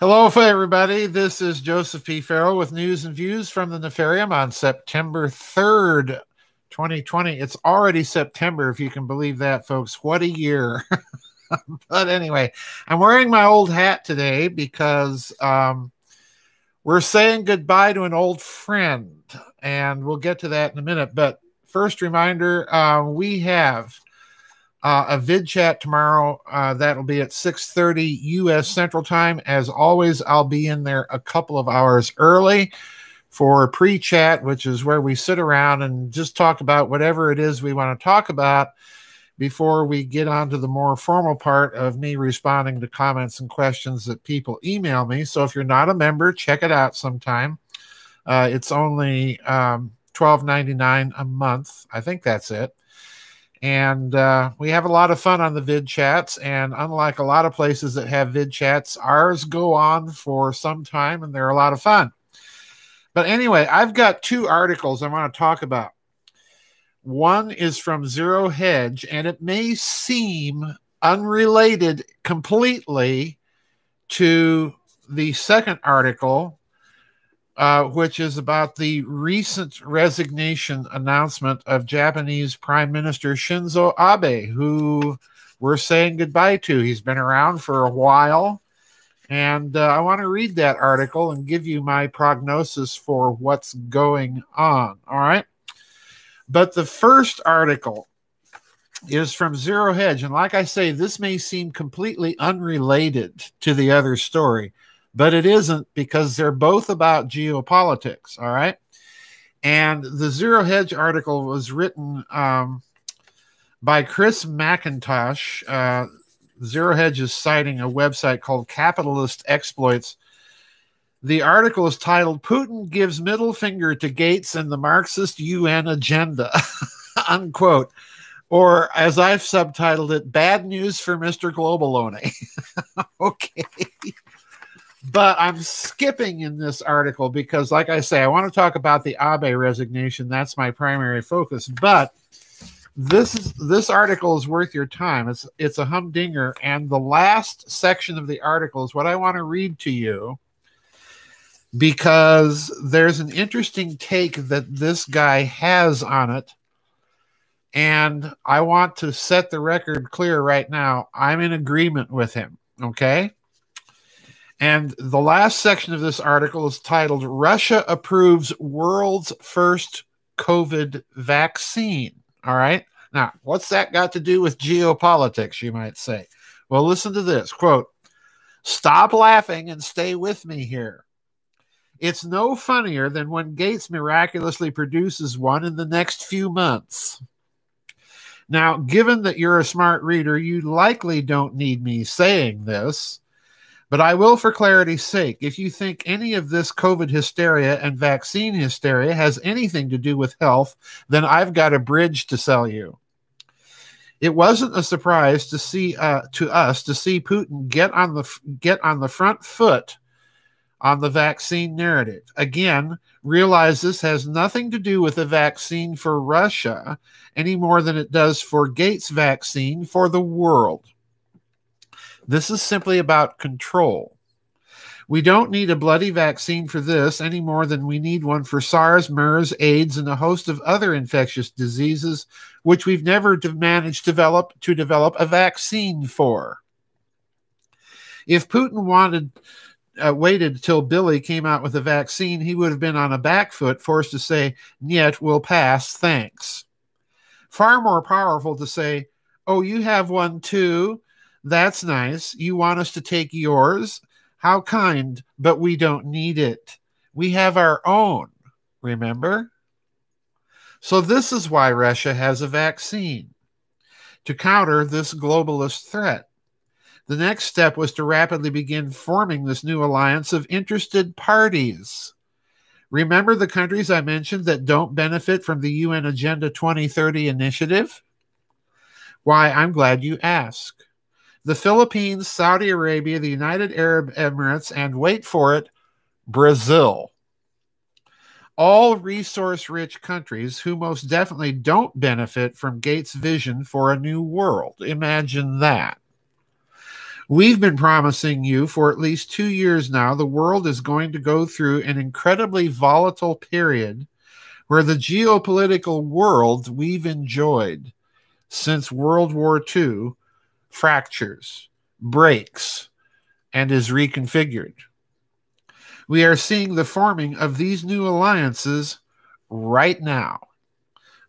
Hello, everybody. This is Joseph P. Farrell with news and views from the Nefarium on September 3rd, 2020. It's already September, if you can believe that, folks. What a year. but anyway, I'm wearing my old hat today because um, we're saying goodbye to an old friend, and we'll get to that in a minute. But first reminder uh, we have uh, a vid chat tomorrow. Uh, that'll be at 6:30 U.S. Central Time. As always, I'll be in there a couple of hours early for pre-chat, which is where we sit around and just talk about whatever it is we want to talk about before we get on to the more formal part of me responding to comments and questions that people email me. So if you're not a member, check it out sometime. Uh, it's only um, $12.99 a month. I think that's it and uh, we have a lot of fun on the vid chats and unlike a lot of places that have vid chats ours go on for some time and they're a lot of fun. But anyway i've got two articles i want to talk about. One is from zero hedge and it may seem unrelated completely to the second article uh, which is about the recent resignation announcement of Japanese Prime Minister Shinzo Abe, who we're saying goodbye to. He's been around for a while. And uh, I want to read that article and give you my prognosis for what's going on. All right. But the first article is from Zero Hedge. And like I say, this may seem completely unrelated to the other story but it isn't because they're both about geopolitics. All right. And the Zero Hedge article was written um, by Chris McIntosh. Uh, Zero Hedge is citing a website called Capitalist Exploits. The article is titled Putin Gives Middle Finger to Gates and the Marxist UN Agenda, unquote. Or as I've subtitled it, Bad News for Mr. Globaloni. okay but I'm skipping in this article because, like I say, I want to talk about the Abe resignation. That's my primary focus. But this is this article is worth your time. It's it's a humdinger, and the last section of the article is what I want to read to you because there's an interesting take that this guy has on it. And I want to set the record clear right now. I'm in agreement with him. Okay. And the last section of this article is titled Russia Approves World's First COVID Vaccine. All right. Now, what's that got to do with geopolitics, you might say? Well, listen to this quote, Stop laughing and stay with me here. It's no funnier than when Gates miraculously produces one in the next few months. Now, given that you're a smart reader, you likely don't need me saying this. But I will, for clarity's sake, if you think any of this COVID hysteria and vaccine hysteria has anything to do with health, then I've got a bridge to sell you. It wasn't a surprise to see uh, to us to see Putin get on the get on the front foot on the vaccine narrative. Again, realize this has nothing to do with the vaccine for Russia any more than it does for Gates' vaccine for the world. This is simply about control. We don't need a bloody vaccine for this any more than we need one for SARS, MERS, AIDS, and a host of other infectious diseases, which we've never managed to develop to develop a vaccine for. If Putin wanted uh, waited till Billy came out with a vaccine, he would have been on a back foot, forced to say, "Yet we'll pass, thanks." Far more powerful to say, "Oh, you have one too." That's nice. You want us to take yours? How kind, but we don't need it. We have our own, remember? So, this is why Russia has a vaccine to counter this globalist threat. The next step was to rapidly begin forming this new alliance of interested parties. Remember the countries I mentioned that don't benefit from the UN Agenda 2030 initiative? Why, I'm glad you asked the Philippines, Saudi Arabia, the United Arab Emirates, and wait for it, Brazil. All resource rich countries who most definitely don't benefit from Gates' vision for a new world. Imagine that. We've been promising you for at least two years now the world is going to go through an incredibly volatile period where the geopolitical world we've enjoyed since World War II fractures, breaks, and is reconfigured. We are seeing the forming of these new alliances right now.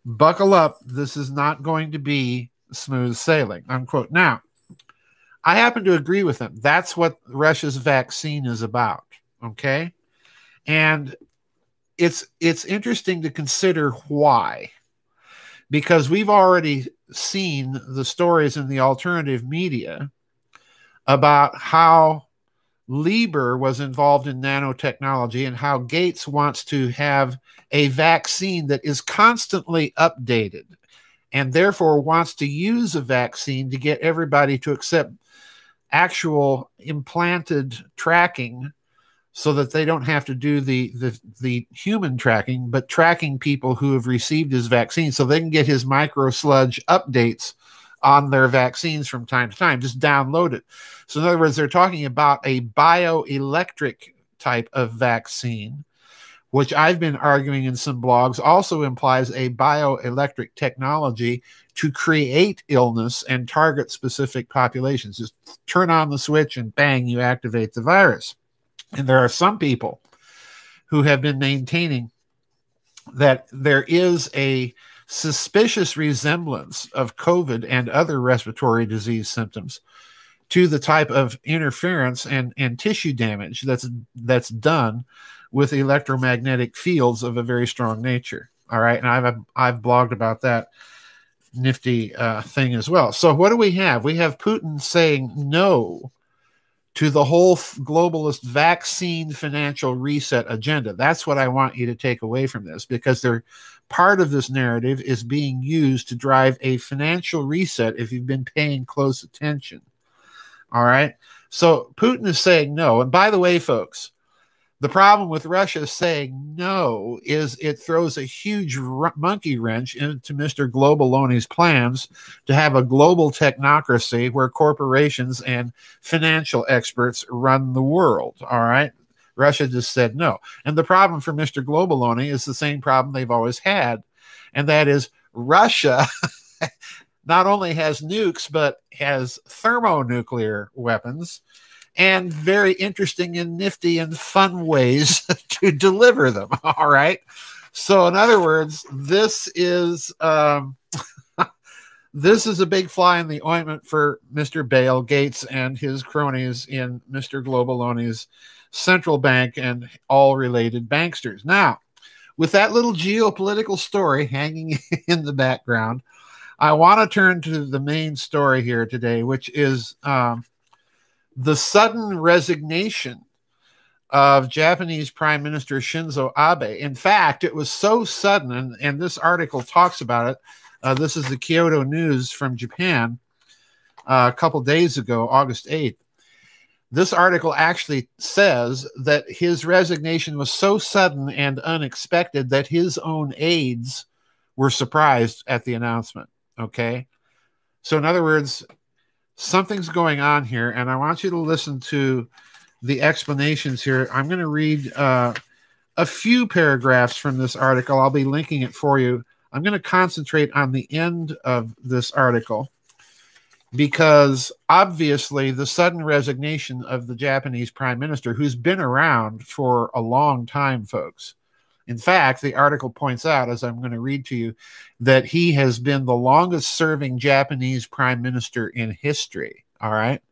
Buckle up, this is not going to be smooth sailing. Unquote. Now, I happen to agree with him. That's what Russia's vaccine is about. Okay. And it's it's interesting to consider why. Because we've already seen the stories in the alternative media about how Lieber was involved in nanotechnology and how Gates wants to have a vaccine that is constantly updated and therefore wants to use a vaccine to get everybody to accept actual implanted tracking so that they don't have to do the, the the human tracking but tracking people who have received his vaccine so they can get his micro sludge updates on their vaccines from time to time just download it so in other words they're talking about a bioelectric type of vaccine which I've been arguing in some blogs, also implies a bioelectric technology to create illness and target specific populations. Just turn on the switch and bang, you activate the virus. And there are some people who have been maintaining that there is a suspicious resemblance of COVID and other respiratory disease symptoms to the type of interference and, and tissue damage that's that's done with electromagnetic fields of a very strong nature. All right, and I've I've blogged about that nifty uh, thing as well. So what do we have? We have Putin saying no to the whole globalist vaccine financial reset agenda. That's what I want you to take away from this because they're part of this narrative is being used to drive a financial reset if you've been paying close attention. All right. So Putin is saying no. And by the way, folks, the problem with Russia saying no is it throws a huge r- monkey wrench into Mr. Globaloni's plans to have a global technocracy where corporations and financial experts run the world. All right. Russia just said no. And the problem for Mr. Globaloni is the same problem they've always had, and that is Russia not only has nukes, but has thermonuclear weapons and very interesting and nifty and fun ways to deliver them. All right. So, in other words, this is um, this is a big fly in the ointment for Mr. Bale Gates and his cronies in Mr. Globaloni's central bank and all related banksters. Now, with that little geopolitical story hanging in the background, I want to turn to the main story here today, which is um, the sudden resignation of Japanese Prime Minister Shinzo Abe. In fact, it was so sudden, and, and this article talks about it. Uh, this is the Kyodo News from Japan uh, a couple days ago, August 8th. This article actually says that his resignation was so sudden and unexpected that his own aides were surprised at the announcement. Okay. So, in other words, something's going on here, and I want you to listen to the explanations here. I'm going to read uh, a few paragraphs from this article. I'll be linking it for you. I'm going to concentrate on the end of this article because obviously the sudden resignation of the Japanese prime minister, who's been around for a long time, folks, in fact, the article points out, as I'm going to read to you, that he has been the longest serving Japanese prime minister in history. All right.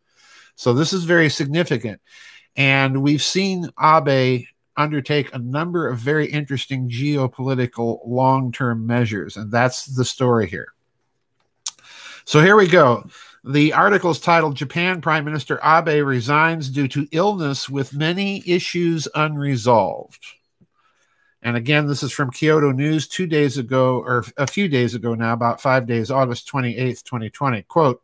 So this is very significant. And we've seen Abe undertake a number of very interesting geopolitical long term measures. And that's the story here. So here we go. The article is titled Japan Prime Minister Abe resigns due to illness with many issues unresolved. And again, this is from Kyodo News two days ago, or a few days ago now, about five days, August 28th, 2020. Quote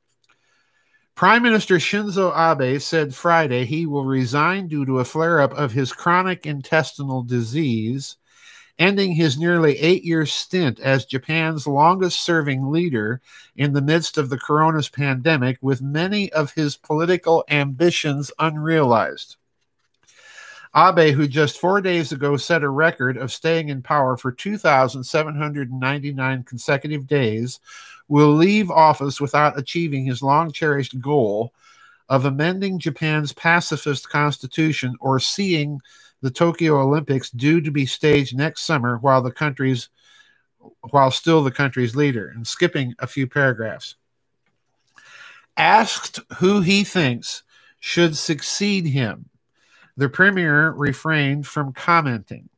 Prime Minister Shinzo Abe said Friday he will resign due to a flare up of his chronic intestinal disease ending his nearly eight year stint as Japan's longest serving leader in the midst of the coronavirus pandemic, with many of his political ambitions unrealized. Abe, who just four days ago set a record of staying in power for 2,799 consecutive days, will leave office without achieving his long cherished goal of amending Japan's pacifist constitution or seeing the Tokyo Olympics due to be staged next summer while the country's while still the country's leader. And skipping a few paragraphs. Asked who he thinks should succeed him the premier refrained from commenting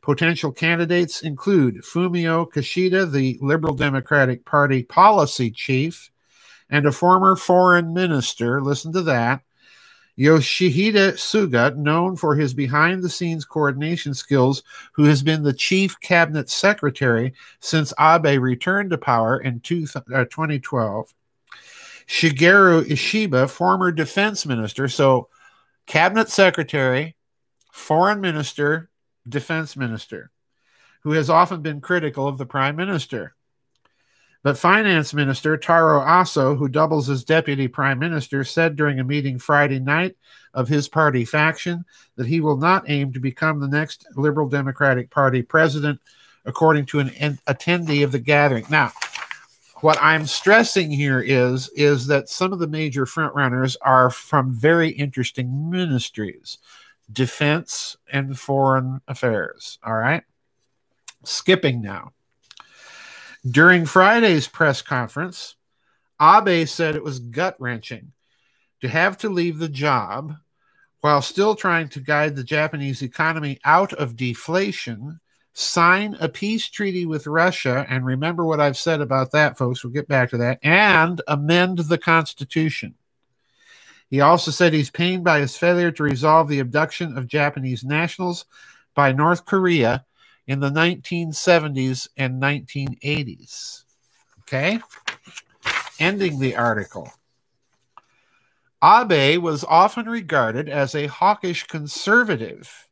potential candidates include Fumio Kishida the Liberal Democratic Party policy chief and a former foreign minister listen to that Yoshihide Suga, known for his behind the scenes coordination skills, who has been the chief cabinet secretary since Abe returned to power in two, uh, 2012. Shigeru Ishiba, former defense minister, so cabinet secretary, foreign minister, defense minister, who has often been critical of the prime minister. But Finance Minister Taro Aso, who doubles as deputy prime minister, said during a meeting Friday night of his party faction that he will not aim to become the next Liberal Democratic Party president, according to an attendee of the gathering. Now, what I'm stressing here is is that some of the major frontrunners are from very interesting ministries, defense and foreign affairs. All right, skipping now. During Friday's press conference, Abe said it was gut wrenching to have to leave the job while still trying to guide the Japanese economy out of deflation, sign a peace treaty with Russia, and remember what I've said about that, folks, we'll get back to that, and amend the Constitution. He also said he's pained by his failure to resolve the abduction of Japanese nationals by North Korea in the 1970s and 1980s. Okay? Ending the article. Abe was often regarded as a hawkish conservative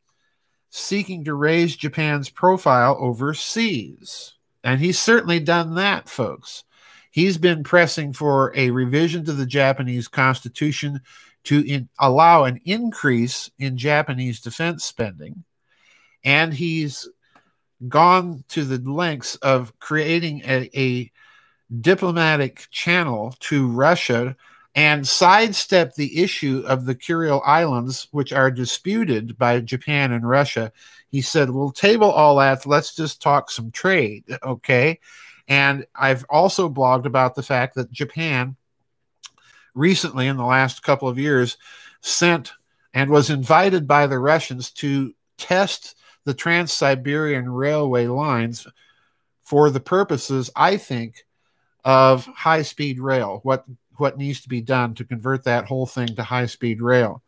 seeking to raise Japan's profile overseas. And he's certainly done that, folks. He's been pressing for a revision to the Japanese constitution to in, allow an increase in Japanese defense spending. And he's gone to the lengths of creating a, a diplomatic channel to Russia and sidestep the issue of the Kuril Islands, which are disputed by Japan and Russia. He said, We'll table all that. Let's just talk some trade. Okay. And I've also blogged about the fact that Japan recently, in the last couple of years, sent and was invited by the Russians to test the Trans Siberian Railway lines for the purposes, I think, of high speed rail. What what needs to be done to convert that whole thing to high speed rail.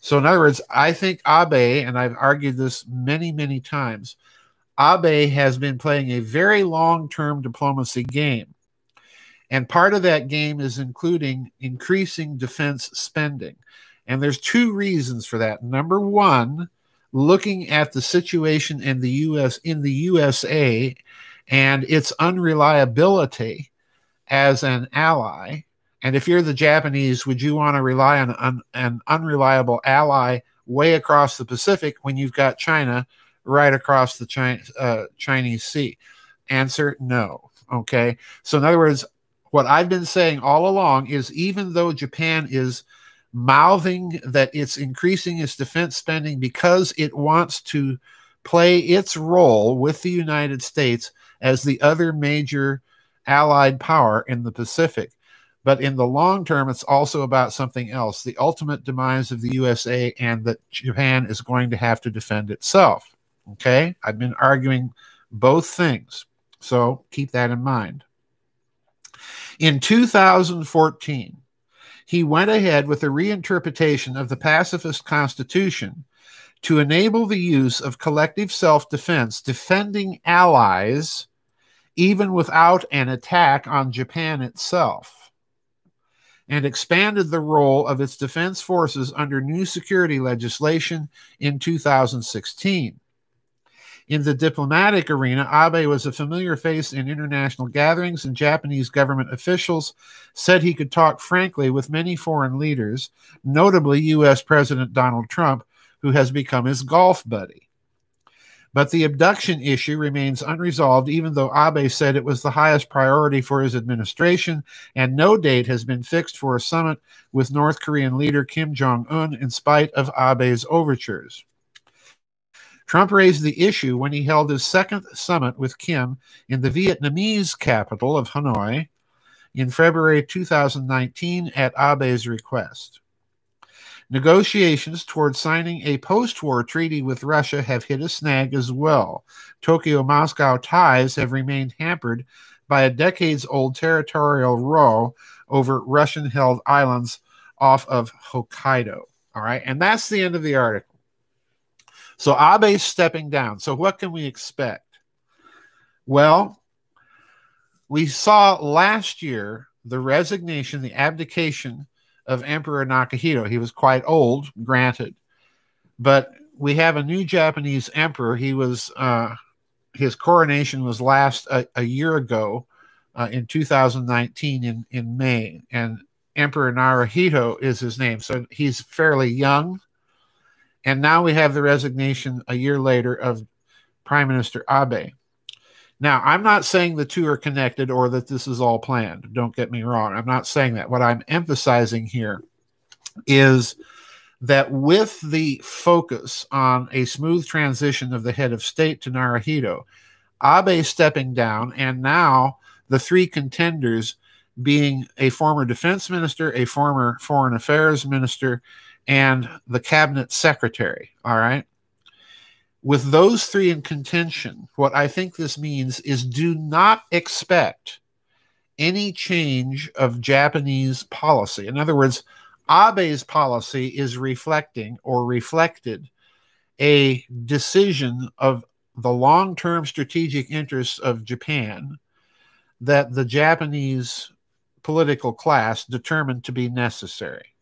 So, in other words, I think Abe, and I've argued this many, many times, Abe has been playing a very long term diplomacy game. And part of that game is including increasing defense spending. And there's two reasons for that. Number one, looking at the situation in the US in the USA and its unreliability as an ally. And if you're the Japanese, would you want to rely on an, unreliable ally way across the Pacific when you've got China right across the China, uh, Chinese Sea? Answer no. Okay. So, in other words, what I've been saying all along is even though Japan is mouthing that it's increasing its defense spending because it wants to play its role with the United States as the other major allied power in the Pacific. But in the long term, it's also about something else the ultimate demise of the USA and that Japan is going to have to defend itself. Okay. I've been arguing both things. So keep that in mind. In 2014, he went ahead with a reinterpretation of the pacifist constitution to enable the use of collective self defense, defending allies even without an attack on Japan itself, and expanded the role of its defense forces under new security legislation in 2016. In the diplomatic arena, Abe was a familiar face in international gatherings, and Japanese government officials said he could talk frankly with many foreign leaders, notably U.S. President Donald Trump, who has become his golf buddy. But the abduction issue remains unresolved, even though Abe said it was the highest priority for his administration, and no date has been fixed for a summit with North Korean leader Kim Jong un, in spite of Abe's overtures. Trump raised the issue when he held his second summit with Kim in the Vietnamese capital of Hanoi in February 2019 at Abe's request. Negotiations toward signing a post war treaty with Russia have hit a snag as well. Tokyo Moscow ties have remained hampered by a decades old territorial row over Russian held islands off of Hokkaido. All right. And that's the end of the article. So Abe's stepping down. So what can we expect? Well, we saw last year the resignation, the abdication of Emperor Akihito. He was quite old, granted, but we have a new Japanese emperor. He was uh, his coronation was last a, a year ago uh, in 2019 in in May, and Emperor Naruhito is his name. So he's fairly young. And now we have the resignation a year later of Prime Minister Abe. Now, I'm not saying the two are connected or that this is all planned. Don't get me wrong. I'm not saying that. What I'm emphasizing here is that with the focus on a smooth transition of the head of state to Naruhito, Abe stepping down, and now the three contenders being a former defense minister, a former foreign affairs minister, and the cabinet secretary. All right. With those three in contention, what I think this means is do not expect any change of Japanese policy. In other words, Abe's policy is reflecting or reflected a decision of the long term strategic interests of Japan that the Japanese political class determined to be necessary.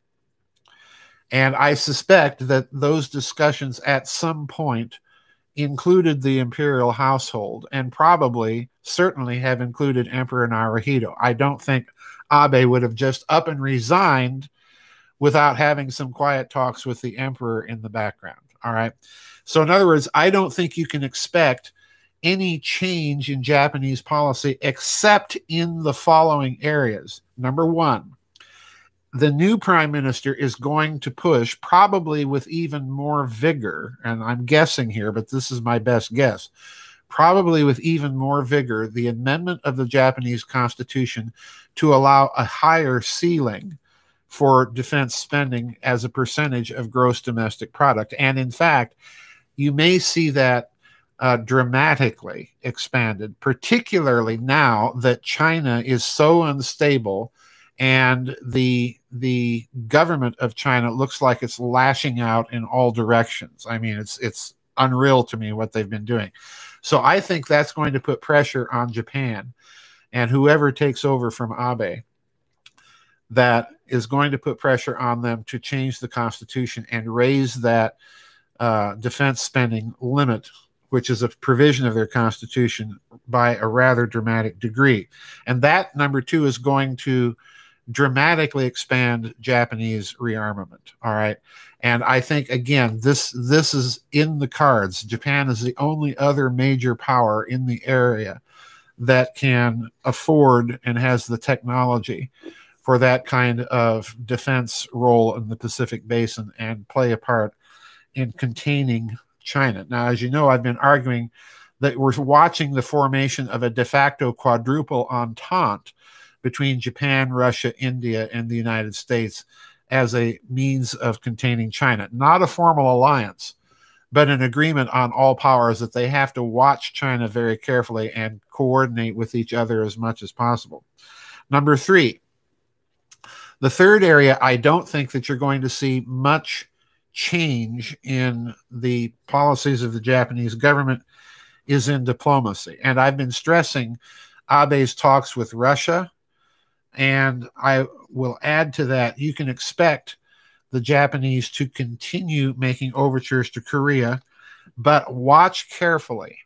And I suspect that those discussions at some point included the imperial household and probably, certainly, have included Emperor Naruhito. I don't think Abe would have just up and resigned without having some quiet talks with the emperor in the background. All right. So, in other words, I don't think you can expect any change in Japanese policy except in the following areas. Number one, the new prime minister is going to push, probably with even more vigor, and I'm guessing here, but this is my best guess, probably with even more vigor, the amendment of the Japanese constitution to allow a higher ceiling for defense spending as a percentage of gross domestic product. And in fact, you may see that uh, dramatically expanded, particularly now that China is so unstable and the the government of China looks like it's lashing out in all directions. I mean, it's it's unreal to me what they've been doing. So I think that's going to put pressure on Japan and whoever takes over from Abe that is going to put pressure on them to change the constitution and raise that uh, defense spending limit, which is a provision of their constitution, by a rather dramatic degree. And that, number two, is going to dramatically expand Japanese rearmament. All right. And I think again, this this is in the cards. Japan is the only other major power in the area that can afford and has the technology for that kind of defense role in the Pacific Basin and play a part in containing China. Now, as you know, I've been arguing that we're watching the formation of a de facto quadruple entente between Japan, Russia, India, and the United States as a means of containing China. Not a formal alliance, but an agreement on all powers that they have to watch China very carefully and coordinate with each other as much as possible. Number three, the third area, I don't think that you're going to see much change in the policies of the Japanese government is in diplomacy. And I've been stressing Abe's talks with Russia and I will add to that, you can expect the Japanese to continue making overtures to Korea But watch carefully.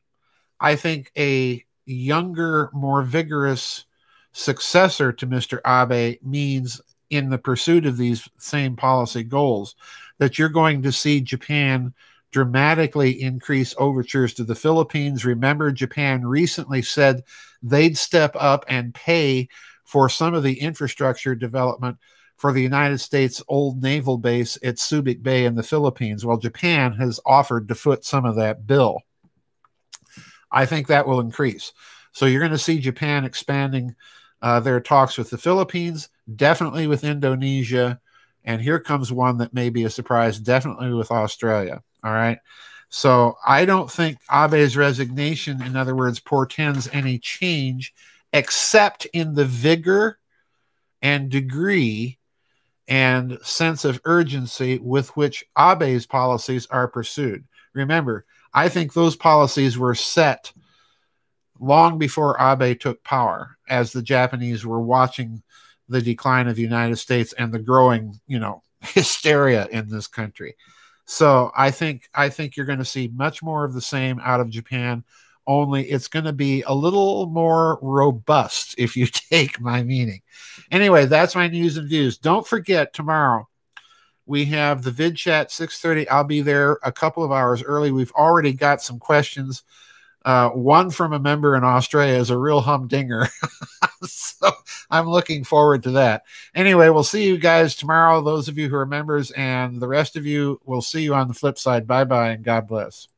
I think a younger, more vigorous successor to Mr. Abe means in the pursuit of these same policy goals that you're going to see Japan dramatically increase overtures to the Philippines. Remember, Japan recently said they'd step up and pay for some of the infrastructure development for the United States old naval base at Subic Bay in the Philippines. Well, Japan has offered to foot some of that bill. I think that will increase. So you're going to see Japan expanding uh, their talks with the Philippines, definitely with Indonesia. And here comes one that may be a surprise, definitely with Australia. All right. So I don't think Abe's resignation, in other words, portends any change except in the vigor and degree and sense of urgency with which Abe's policies are pursued. Remember, I think those policies were set long before Abe took power, as the Japanese were watching the decline of the United States and the growing, you know, hysteria in this country. So I think I think you're going to see much more of the same out of Japan. Only it's going to be a little more robust if you take my meaning. Anyway, that's my news and views. Don't forget tomorrow we have the vid chat 6:30. I'll be there a couple of hours early. We've already got some questions. Uh, one from a member in Australia is a real humdinger. so I'm looking forward to that. Anyway, we'll see you guys tomorrow, those of you who are members, and the rest of you, we'll see you on the flip side. Bye bye and God bless.